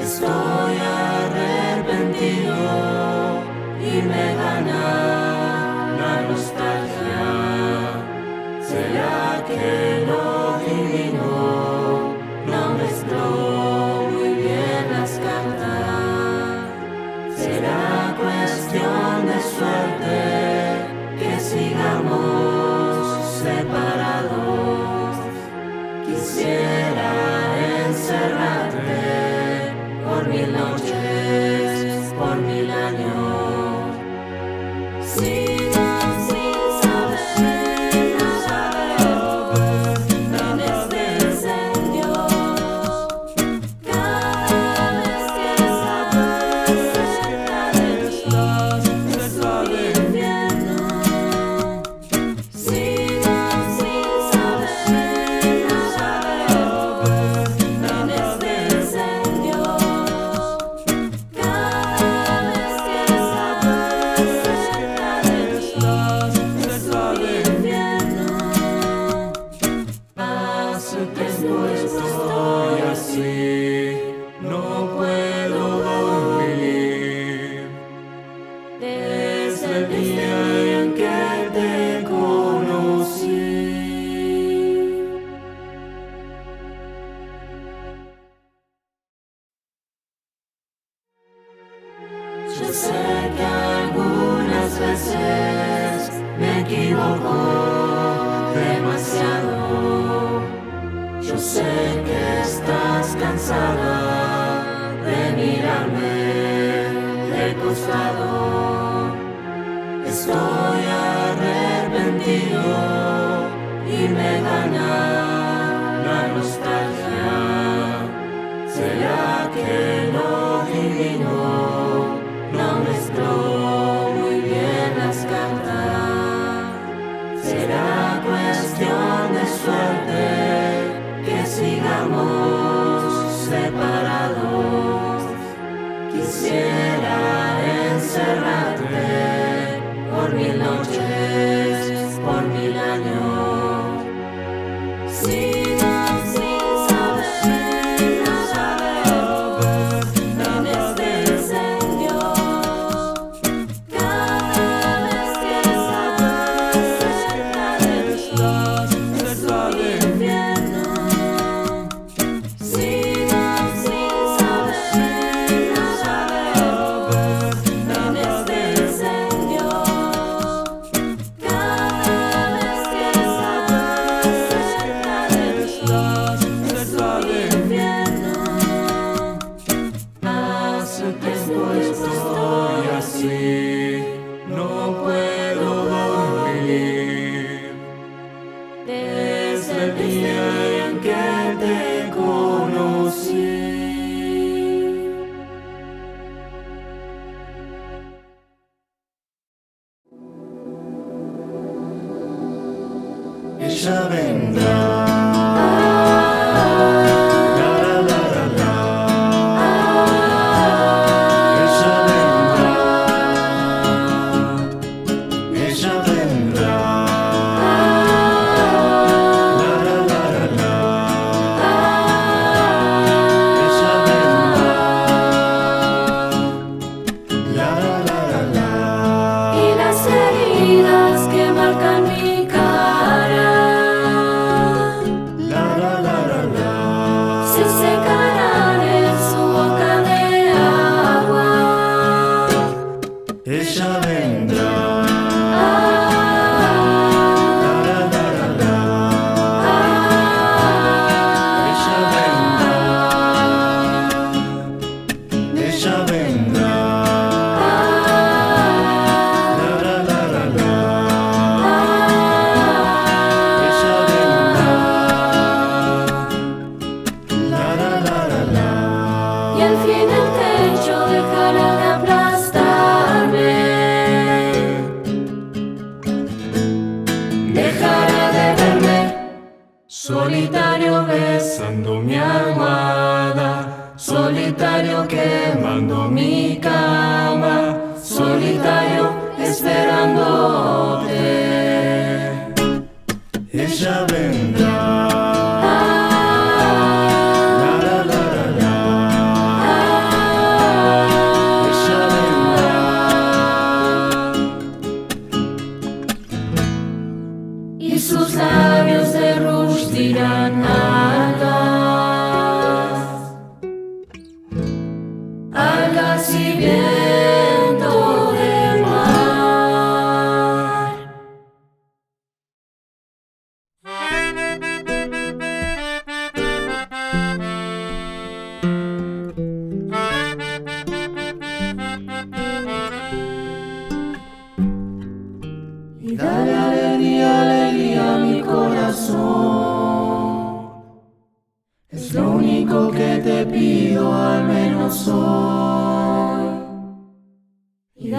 estoy arrepentido y me gana la nostalgia. ¿Será que no? Yo sé que estás cansada de mirarme de costado. Estoy arrepentido y me gana la nostalgia. ¿Será que lo divino no me mezcló? sin. ella vendrá. y sus labios de rush dirán. Ah, Es lo único que te pido al menos hoy. Y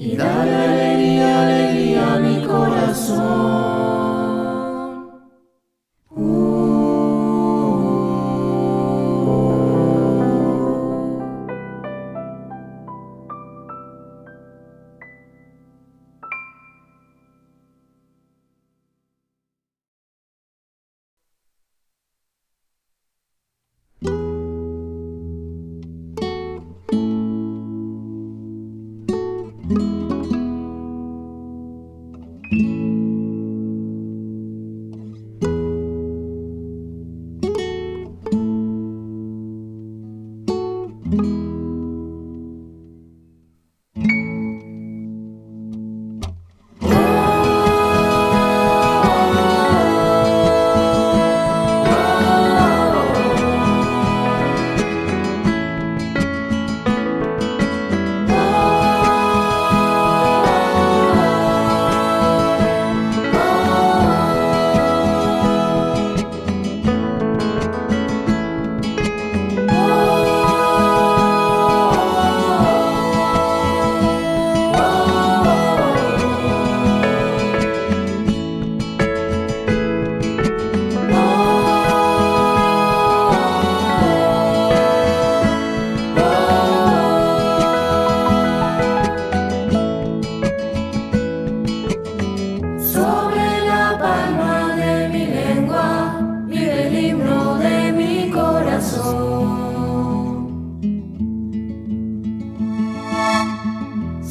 이다.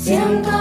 Siento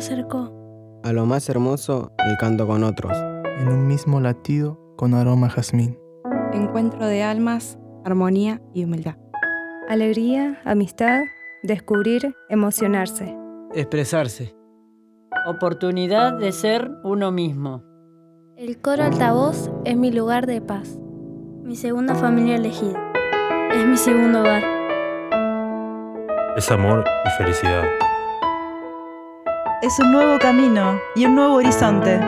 acercó. A lo más hermoso, el canto con otros. en un mismo latido con aroma a jazmín. Encuentro de almas, armonía y humildad. Alegría, amistad, descubrir, emocionarse. Expresarse. Oportunidad de ser uno mismo. El coro altavoz es mi lugar de paz. Mi segunda familia elegida. Es mi segundo hogar. Es amor y felicidad. Es un nuevo camino y un nuevo horizonte.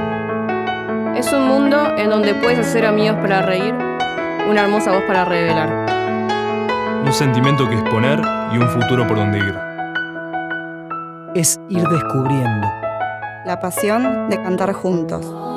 Es un mundo en donde puedes hacer amigos para reír, una hermosa voz para revelar. Un sentimiento que exponer y un futuro por donde ir. Es ir descubriendo. La pasión de cantar juntos.